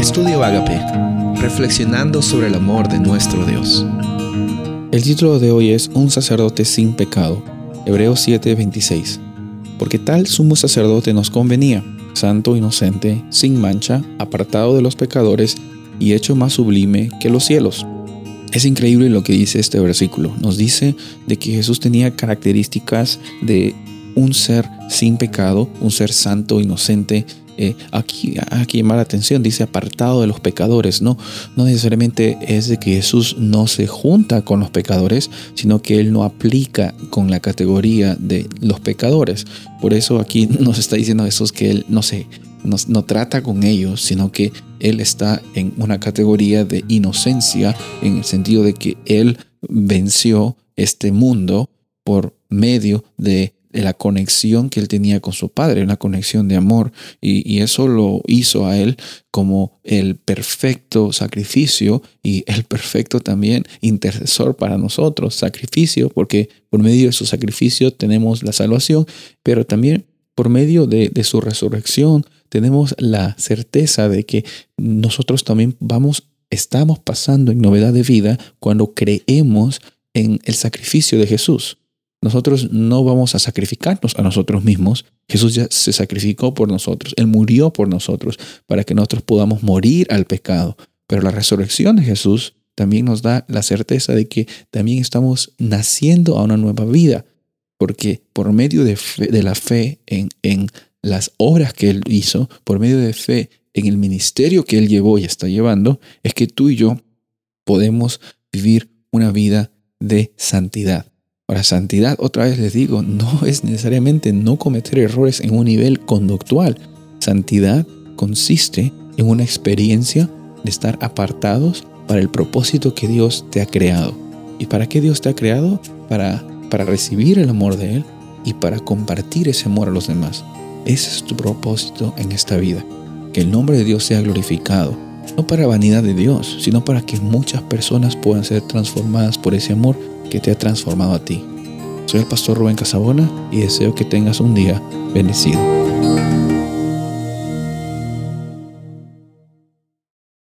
Estudio Agape, reflexionando sobre el amor de nuestro Dios. El título de hoy es Un sacerdote sin pecado, Hebreos 7:26. Porque tal sumo sacerdote nos convenía, santo, inocente, sin mancha, apartado de los pecadores y hecho más sublime que los cielos. Es increíble lo que dice este versículo. Nos dice de que Jesús tenía características de un ser sin pecado, un ser santo, inocente, eh, aquí, aquí llama la atención, dice apartado de los pecadores. No, no necesariamente es de que Jesús no se junta con los pecadores, sino que Él no aplica con la categoría de los pecadores. Por eso aquí nos está diciendo Jesús que Él no se, no, no trata con ellos, sino que Él está en una categoría de inocencia, en el sentido de que Él venció este mundo por medio de de la conexión que él tenía con su padre, una conexión de amor, y, eso lo hizo a él como el perfecto sacrificio y el perfecto también intercesor para nosotros, sacrificio, porque por medio de su sacrificio tenemos la salvación, pero también por medio de, de su resurrección tenemos la certeza de que nosotros también vamos, estamos pasando en novedad de vida cuando creemos en el sacrificio de Jesús. Nosotros no vamos a sacrificarnos a nosotros mismos. Jesús ya se sacrificó por nosotros. Él murió por nosotros para que nosotros podamos morir al pecado. Pero la resurrección de Jesús también nos da la certeza de que también estamos naciendo a una nueva vida. Porque por medio de, la fe en, en las obras que Él hizo, por medio de fe en el ministerio que Él llevó y está llevando, es que tú y yo podemos vivir una vida de santidad. Para santidad, otra vez les digo, no es necesariamente no cometer errores en un nivel conductual. Santidad consiste en una experiencia de estar apartados para el propósito que Dios te ha creado. ¿Y para qué Dios te ha creado? Para, para recibir el amor de Él y para compartir ese amor a los demás. Ese es tu propósito en esta vida. Que el nombre de Dios sea glorificado. No para vanidad de Dios, sino para que muchas personas puedan ser transformadas por ese amor que te ha transformado a ti. Soy el pastor Rubén Casabona y deseo que tengas un día bendecido.